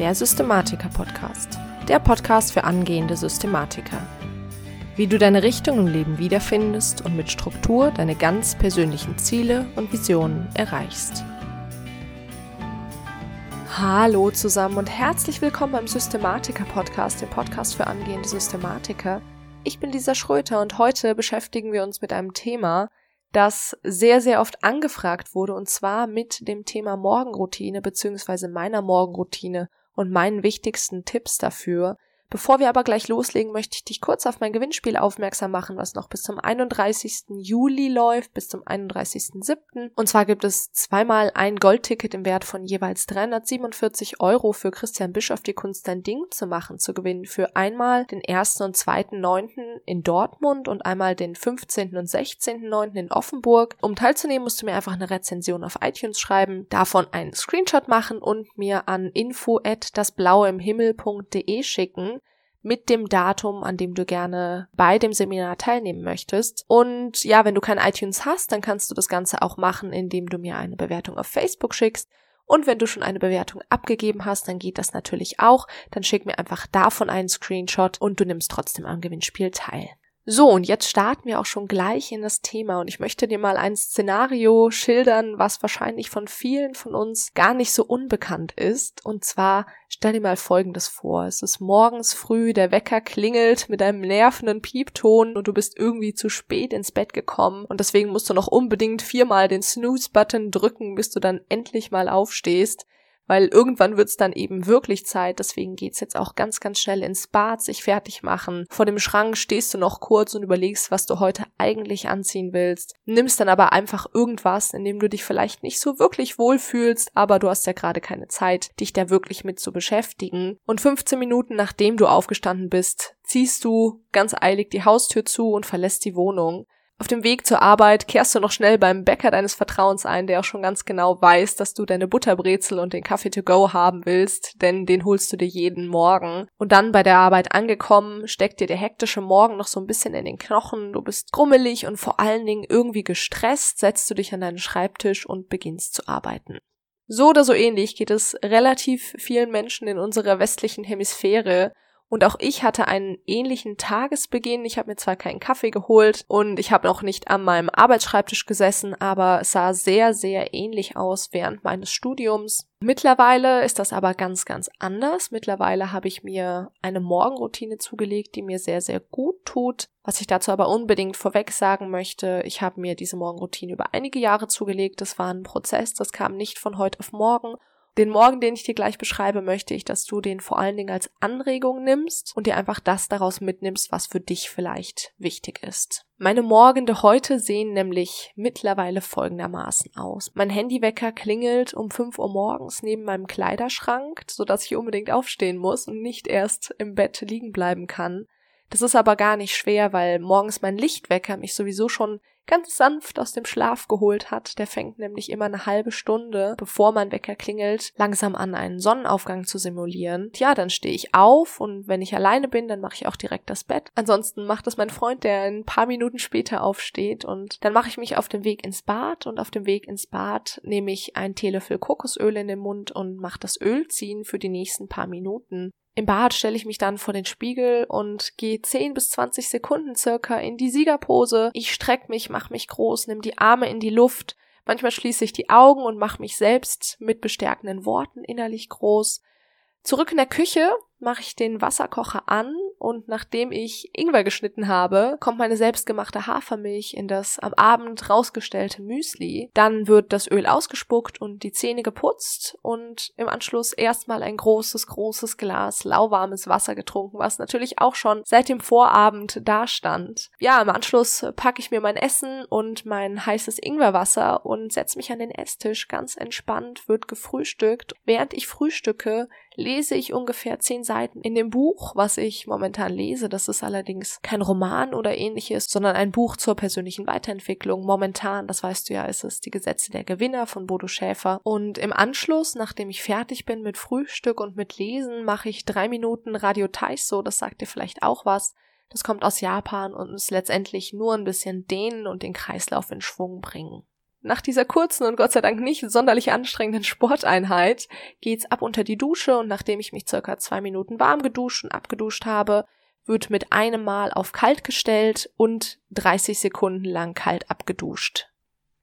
der Systematiker Podcast. Der Podcast für angehende Systematiker. Wie du deine Richtung im Leben wiederfindest und mit Struktur deine ganz persönlichen Ziele und Visionen erreichst. Hallo zusammen und herzlich willkommen beim Systematiker Podcast, dem Podcast für angehende Systematiker. Ich bin Lisa Schröter und heute beschäftigen wir uns mit einem Thema, das sehr, sehr oft angefragt wurde, und zwar mit dem Thema Morgenroutine beziehungsweise meiner Morgenroutine und meinen wichtigsten Tipps dafür, Bevor wir aber gleich loslegen, möchte ich dich kurz auf mein Gewinnspiel aufmerksam machen, was noch bis zum 31. Juli läuft, bis zum 31.07. Und zwar gibt es zweimal ein Goldticket im Wert von jeweils 347 Euro für Christian Bischoff die Kunst dein Ding zu machen zu gewinnen. Für einmal den 1. und 2.9. in Dortmund und einmal den 15. und 16.9. in Offenburg. Um teilzunehmen, musst du mir einfach eine Rezension auf iTunes schreiben, davon einen Screenshot machen und mir an info at dasblaueimhimmel.de schicken mit dem Datum, an dem du gerne bei dem Seminar teilnehmen möchtest. Und ja, wenn du kein iTunes hast, dann kannst du das Ganze auch machen, indem du mir eine Bewertung auf Facebook schickst. Und wenn du schon eine Bewertung abgegeben hast, dann geht das natürlich auch. Dann schick mir einfach davon einen Screenshot und du nimmst trotzdem am Gewinnspiel teil. So, und jetzt starten wir auch schon gleich in das Thema und ich möchte dir mal ein Szenario schildern, was wahrscheinlich von vielen von uns gar nicht so unbekannt ist. Und zwar stell dir mal Folgendes vor. Es ist morgens früh, der Wecker klingelt mit einem nervenden Piepton und du bist irgendwie zu spät ins Bett gekommen und deswegen musst du noch unbedingt viermal den Snooze-Button drücken, bis du dann endlich mal aufstehst weil irgendwann wird's dann eben wirklich Zeit. Deswegen geht's jetzt auch ganz, ganz schnell ins Bad, sich fertig machen. Vor dem Schrank stehst du noch kurz und überlegst, was du heute eigentlich anziehen willst. Nimmst dann aber einfach irgendwas, in dem du dich vielleicht nicht so wirklich wohlfühlst, aber du hast ja gerade keine Zeit, dich da wirklich mit zu beschäftigen. Und 15 Minuten nachdem du aufgestanden bist, ziehst du ganz eilig die Haustür zu und verlässt die Wohnung. Auf dem Weg zur Arbeit kehrst du noch schnell beim Bäcker deines Vertrauens ein, der auch schon ganz genau weiß, dass du deine Butterbrezel und den Kaffee to go haben willst, denn den holst du dir jeden Morgen. Und dann bei der Arbeit angekommen, steckt dir der hektische Morgen noch so ein bisschen in den Knochen, du bist grummelig und vor allen Dingen irgendwie gestresst, setzt du dich an deinen Schreibtisch und beginnst zu arbeiten. So oder so ähnlich geht es relativ vielen Menschen in unserer westlichen Hemisphäre, und auch ich hatte einen ähnlichen Tagesbeginn. Ich habe mir zwar keinen Kaffee geholt und ich habe noch nicht an meinem Arbeitsschreibtisch gesessen, aber es sah sehr, sehr ähnlich aus während meines Studiums. Mittlerweile ist das aber ganz, ganz anders. Mittlerweile habe ich mir eine Morgenroutine zugelegt, die mir sehr, sehr gut tut. Was ich dazu aber unbedingt vorweg sagen möchte, ich habe mir diese Morgenroutine über einige Jahre zugelegt. Das war ein Prozess, das kam nicht von heute auf morgen den Morgen, den ich dir gleich beschreibe, möchte ich, dass du den vor allen Dingen als Anregung nimmst und dir einfach das daraus mitnimmst, was für dich vielleicht wichtig ist. Meine Morgende heute sehen nämlich mittlerweile folgendermaßen aus. Mein Handywecker klingelt um 5 Uhr morgens neben meinem Kleiderschrank, sodass ich unbedingt aufstehen muss und nicht erst im Bett liegen bleiben kann. Das ist aber gar nicht schwer, weil morgens mein Lichtwecker mich sowieso schon ganz sanft aus dem Schlaf geholt hat. Der fängt nämlich immer eine halbe Stunde, bevor mein Wecker klingelt, langsam an, einen Sonnenaufgang zu simulieren. Tja, dann stehe ich auf und wenn ich alleine bin, dann mache ich auch direkt das Bett. Ansonsten macht das mein Freund, der ein paar Minuten später aufsteht und dann mache ich mich auf den Weg ins Bad und auf dem Weg ins Bad nehme ich einen Teelöffel Kokosöl in den Mund und mache das Öl ziehen für die nächsten paar Minuten. Im Bad stelle ich mich dann vor den Spiegel und gehe 10 bis 20 Sekunden circa in die Siegerpose. Ich strecke mich, mache mich groß, nimm die Arme in die Luft. Manchmal schließe ich die Augen und mache mich selbst mit bestärkenden Worten innerlich groß. Zurück in der Küche mache ich den Wasserkocher an und nachdem ich Ingwer geschnitten habe, kommt meine selbstgemachte Hafermilch in das am Abend rausgestellte Müsli. Dann wird das Öl ausgespuckt und die Zähne geputzt und im Anschluss erstmal ein großes, großes Glas lauwarmes Wasser getrunken, was natürlich auch schon seit dem Vorabend da stand. Ja, im Anschluss packe ich mir mein Essen und mein heißes Ingwerwasser und setze mich an den Esstisch. Ganz entspannt wird gefrühstückt. Während ich frühstücke, lese ich ungefähr zehn Seiten in dem Buch, was ich momentan lese. Das ist allerdings kein Roman oder ähnliches, sondern ein Buch zur persönlichen Weiterentwicklung. Momentan, das weißt du ja, ist es Die Gesetze der Gewinner von Bodo Schäfer. Und im Anschluss, nachdem ich fertig bin mit Frühstück und mit Lesen, mache ich drei Minuten Radio Taiso. Das sagt dir vielleicht auch was. Das kommt aus Japan und ist letztendlich nur ein bisschen dehnen und den Kreislauf in Schwung bringen. Nach dieser kurzen und Gott sei Dank nicht sonderlich anstrengenden Sporteinheit geht's ab unter die Dusche und nachdem ich mich circa zwei Minuten warm geduscht und abgeduscht habe, wird mit einem Mal auf kalt gestellt und 30 Sekunden lang kalt abgeduscht.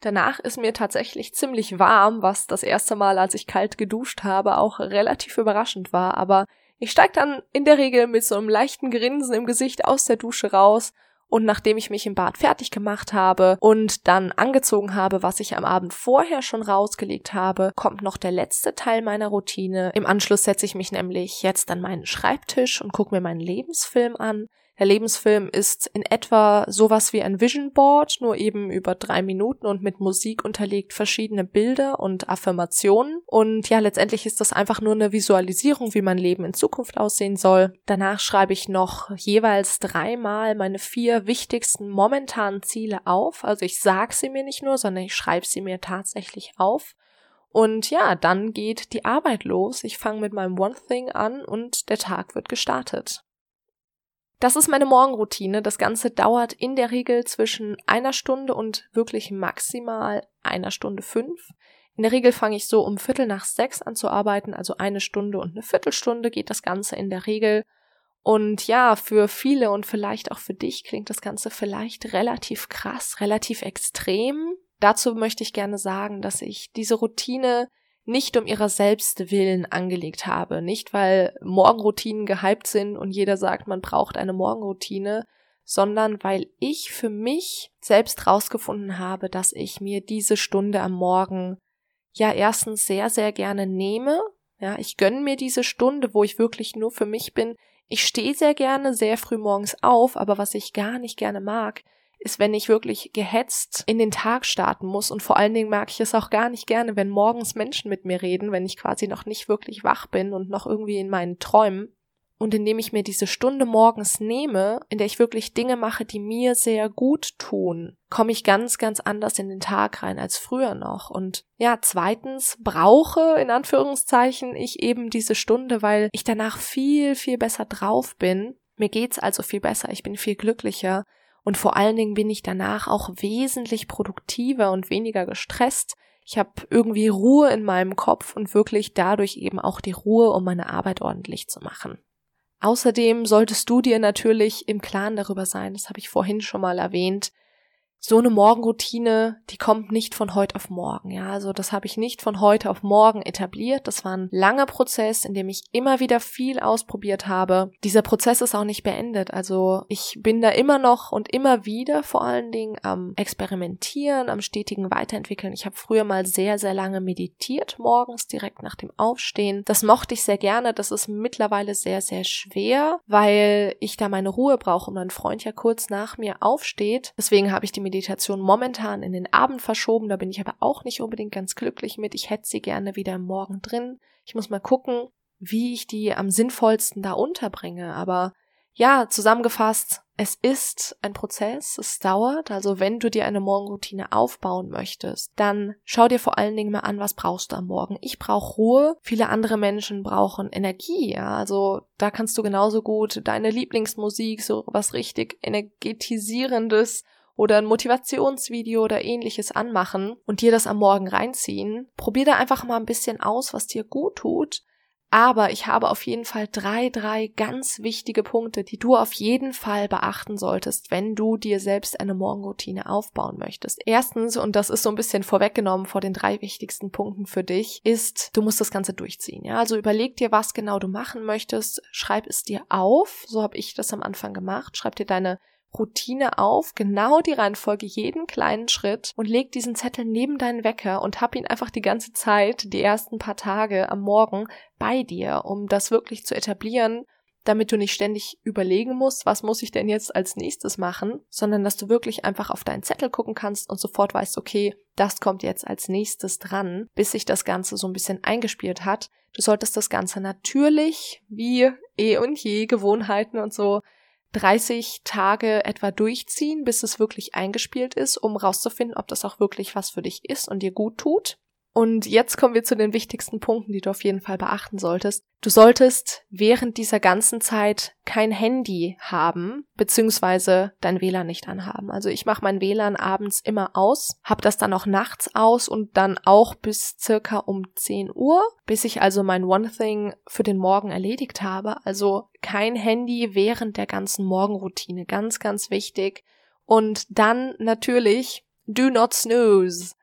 Danach ist mir tatsächlich ziemlich warm, was das erste Mal, als ich kalt geduscht habe, auch relativ überraschend war, aber ich steig dann in der Regel mit so einem leichten Grinsen im Gesicht aus der Dusche raus und nachdem ich mich im Bad fertig gemacht habe und dann angezogen habe, was ich am Abend vorher schon rausgelegt habe, kommt noch der letzte Teil meiner Routine. Im Anschluss setze ich mich nämlich jetzt an meinen Schreibtisch und gucke mir meinen Lebensfilm an. Der Lebensfilm ist in etwa sowas wie ein Vision Board, nur eben über drei Minuten und mit Musik unterlegt verschiedene Bilder und Affirmationen. Und ja, letztendlich ist das einfach nur eine Visualisierung, wie mein Leben in Zukunft aussehen soll. Danach schreibe ich noch jeweils dreimal meine vier wichtigsten momentanen Ziele auf. Also ich sage sie mir nicht nur, sondern ich schreibe sie mir tatsächlich auf. Und ja, dann geht die Arbeit los. Ich fange mit meinem One Thing an und der Tag wird gestartet. Das ist meine Morgenroutine. Das Ganze dauert in der Regel zwischen einer Stunde und wirklich maximal einer Stunde fünf. In der Regel fange ich so um Viertel nach sechs an zu arbeiten, also eine Stunde und eine Viertelstunde geht das Ganze in der Regel. Und ja, für viele und vielleicht auch für dich klingt das Ganze vielleicht relativ krass, relativ extrem. Dazu möchte ich gerne sagen, dass ich diese Routine nicht um ihrer selbst willen angelegt habe, nicht weil Morgenroutinen gehypt sind und jeder sagt, man braucht eine Morgenroutine, sondern weil ich für mich selbst rausgefunden habe, dass ich mir diese Stunde am Morgen ja erstens sehr, sehr gerne nehme. Ja, ich gönne mir diese Stunde, wo ich wirklich nur für mich bin. Ich stehe sehr gerne sehr früh morgens auf, aber was ich gar nicht gerne mag, ist, wenn ich wirklich gehetzt in den Tag starten muss. Und vor allen Dingen mag ich es auch gar nicht gerne, wenn morgens Menschen mit mir reden, wenn ich quasi noch nicht wirklich wach bin und noch irgendwie in meinen Träumen. Und indem ich mir diese Stunde morgens nehme, in der ich wirklich Dinge mache, die mir sehr gut tun, komme ich ganz, ganz anders in den Tag rein als früher noch. Und ja, zweitens brauche, in Anführungszeichen, ich eben diese Stunde, weil ich danach viel, viel besser drauf bin. Mir geht's also viel besser, ich bin viel glücklicher, und vor allen Dingen bin ich danach auch wesentlich produktiver und weniger gestresst. Ich habe irgendwie Ruhe in meinem Kopf und wirklich dadurch eben auch die Ruhe, um meine Arbeit ordentlich zu machen. Außerdem solltest du dir natürlich im Klaren darüber sein, das habe ich vorhin schon mal erwähnt, so eine Morgenroutine, die kommt nicht von heute auf morgen. Ja, also das habe ich nicht von heute auf morgen etabliert. Das war ein langer Prozess, in dem ich immer wieder viel ausprobiert habe. Dieser Prozess ist auch nicht beendet. Also ich bin da immer noch und immer wieder vor allen Dingen am Experimentieren, am stetigen Weiterentwickeln. Ich habe früher mal sehr, sehr lange meditiert, morgens direkt nach dem Aufstehen. Das mochte ich sehr gerne. Das ist mittlerweile sehr, sehr schwer, weil ich da meine Ruhe brauche und mein Freund ja kurz nach mir aufsteht. Deswegen habe ich die Meditation momentan in den Abend verschoben. Da bin ich aber auch nicht unbedingt ganz glücklich mit. Ich hätte sie gerne wieder Morgen drin. Ich muss mal gucken, wie ich die am sinnvollsten da unterbringe. Aber ja, zusammengefasst, es ist ein Prozess, es dauert, also wenn du dir eine Morgenroutine aufbauen möchtest, dann schau dir vor allen Dingen mal an, was brauchst du am Morgen. Ich brauche Ruhe, viele andere Menschen brauchen Energie, ja, also da kannst du genauso gut deine Lieblingsmusik, so was richtig energetisierendes oder ein Motivationsvideo oder ähnliches anmachen und dir das am Morgen reinziehen. Probier da einfach mal ein bisschen aus, was dir gut tut. Aber ich habe auf jeden Fall drei, drei ganz wichtige Punkte, die du auf jeden Fall beachten solltest, wenn du dir selbst eine Morgenroutine aufbauen möchtest. Erstens, und das ist so ein bisschen vorweggenommen vor den drei wichtigsten Punkten für dich, ist, du musst das Ganze durchziehen. Ja, also überleg dir, was genau du machen möchtest, schreib es dir auf. So habe ich das am Anfang gemacht. Schreib dir deine Routine auf, genau die Reihenfolge, jeden kleinen Schritt und leg diesen Zettel neben deinen Wecker und hab ihn einfach die ganze Zeit, die ersten paar Tage am Morgen bei dir, um das wirklich zu etablieren, damit du nicht ständig überlegen musst, was muss ich denn jetzt als nächstes machen, sondern dass du wirklich einfach auf deinen Zettel gucken kannst und sofort weißt, okay, das kommt jetzt als nächstes dran, bis sich das Ganze so ein bisschen eingespielt hat. Du solltest das Ganze natürlich, wie eh und je, Gewohnheiten und so, 30 Tage etwa durchziehen, bis es wirklich eingespielt ist, um rauszufinden, ob das auch wirklich was für dich ist und dir gut tut. Und jetzt kommen wir zu den wichtigsten Punkten, die du auf jeden Fall beachten solltest. Du solltest während dieser ganzen Zeit kein Handy haben, beziehungsweise dein WLAN nicht anhaben. Also ich mache mein WLAN abends immer aus, habe das dann auch nachts aus und dann auch bis circa um 10 Uhr, bis ich also mein One Thing für den Morgen erledigt habe. Also kein Handy während der ganzen Morgenroutine. Ganz, ganz wichtig. Und dann natürlich, do not snooze.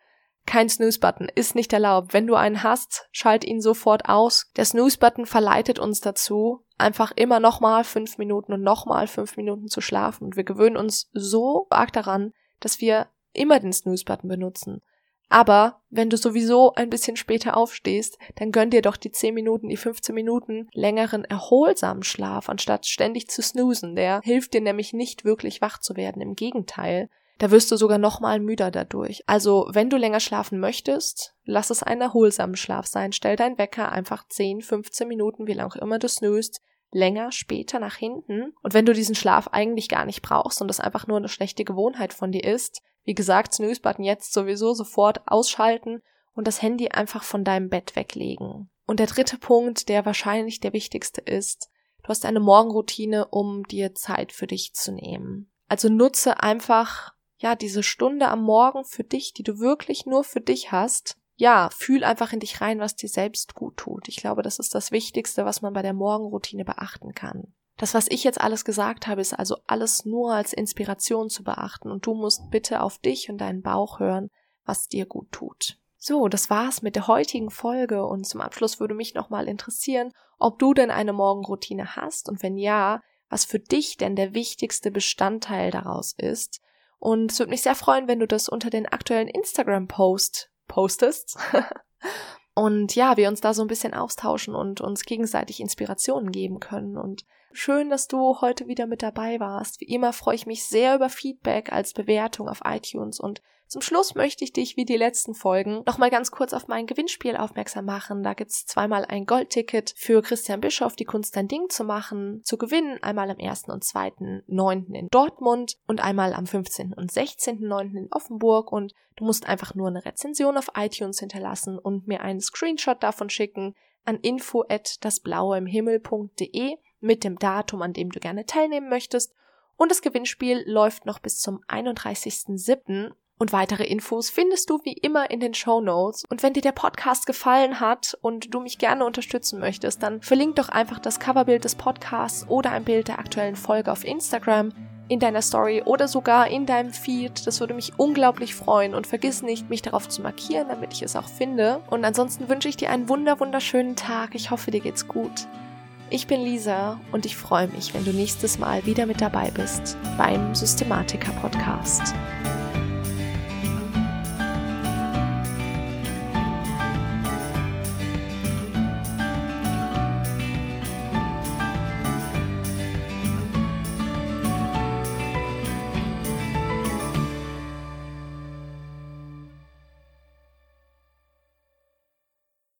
Kein Snooze-Button ist nicht erlaubt. Wenn du einen hast, schalt ihn sofort aus. Der Snooze-Button verleitet uns dazu, einfach immer nochmal fünf Minuten und nochmal fünf Minuten zu schlafen. Und wir gewöhnen uns so arg daran, dass wir immer den Snooze-Button benutzen. Aber wenn du sowieso ein bisschen später aufstehst, dann gönn dir doch die 10 Minuten, die 15 Minuten längeren erholsamen Schlaf, anstatt ständig zu snoosen. Der hilft dir nämlich nicht wirklich wach zu werden. Im Gegenteil, da wirst du sogar nochmal müder dadurch. Also, wenn du länger schlafen möchtest, lass es ein erholsamen Schlaf sein. Stell deinen Wecker einfach 10, 15 Minuten, wie lange auch immer du snoost, länger später nach hinten. Und wenn du diesen Schlaf eigentlich gar nicht brauchst und das einfach nur eine schlechte Gewohnheit von dir ist, wie gesagt, Snooze-Button jetzt sowieso sofort ausschalten und das Handy einfach von deinem Bett weglegen. Und der dritte Punkt, der wahrscheinlich der wichtigste ist, du hast eine Morgenroutine, um dir Zeit für dich zu nehmen. Also nutze einfach ja, diese Stunde am Morgen für dich, die du wirklich nur für dich hast, ja, fühl einfach in dich rein, was dir selbst gut tut. Ich glaube, das ist das Wichtigste, was man bei der Morgenroutine beachten kann. Das, was ich jetzt alles gesagt habe, ist also alles nur als Inspiration zu beachten und du musst bitte auf dich und deinen Bauch hören, was dir gut tut. So, das war's mit der heutigen Folge und zum Abschluss würde mich nochmal interessieren, ob du denn eine Morgenroutine hast und wenn ja, was für dich denn der wichtigste Bestandteil daraus ist und es würde mich sehr freuen, wenn du das unter den aktuellen Instagram-Post postest. und ja, wir uns da so ein bisschen austauschen und uns gegenseitig Inspirationen geben können. Und schön, dass du heute wieder mit dabei warst. Wie immer freue ich mich sehr über Feedback als Bewertung auf iTunes und zum Schluss möchte ich dich, wie die letzten Folgen, nochmal ganz kurz auf mein Gewinnspiel aufmerksam machen. Da gibt's zweimal ein Goldticket für Christian Bischoff, die Kunst dein Ding zu machen, zu gewinnen. Einmal am 1. und 2.9. in Dortmund und einmal am 15. und 16.9. in Offenburg. Und du musst einfach nur eine Rezension auf iTunes hinterlassen und mir einen Screenshot davon schicken an info at dasblaueimhimmel.de mit dem Datum, an dem du gerne teilnehmen möchtest. Und das Gewinnspiel läuft noch bis zum 31.07. Und weitere Infos findest du wie immer in den Show Notes. Und wenn dir der Podcast gefallen hat und du mich gerne unterstützen möchtest, dann verlink doch einfach das Coverbild des Podcasts oder ein Bild der aktuellen Folge auf Instagram in deiner Story oder sogar in deinem Feed. Das würde mich unglaublich freuen und vergiss nicht, mich darauf zu markieren, damit ich es auch finde. Und ansonsten wünsche ich dir einen wunder wunderschönen Tag. Ich hoffe, dir geht's gut. Ich bin Lisa und ich freue mich, wenn du nächstes Mal wieder mit dabei bist beim Systematiker Podcast.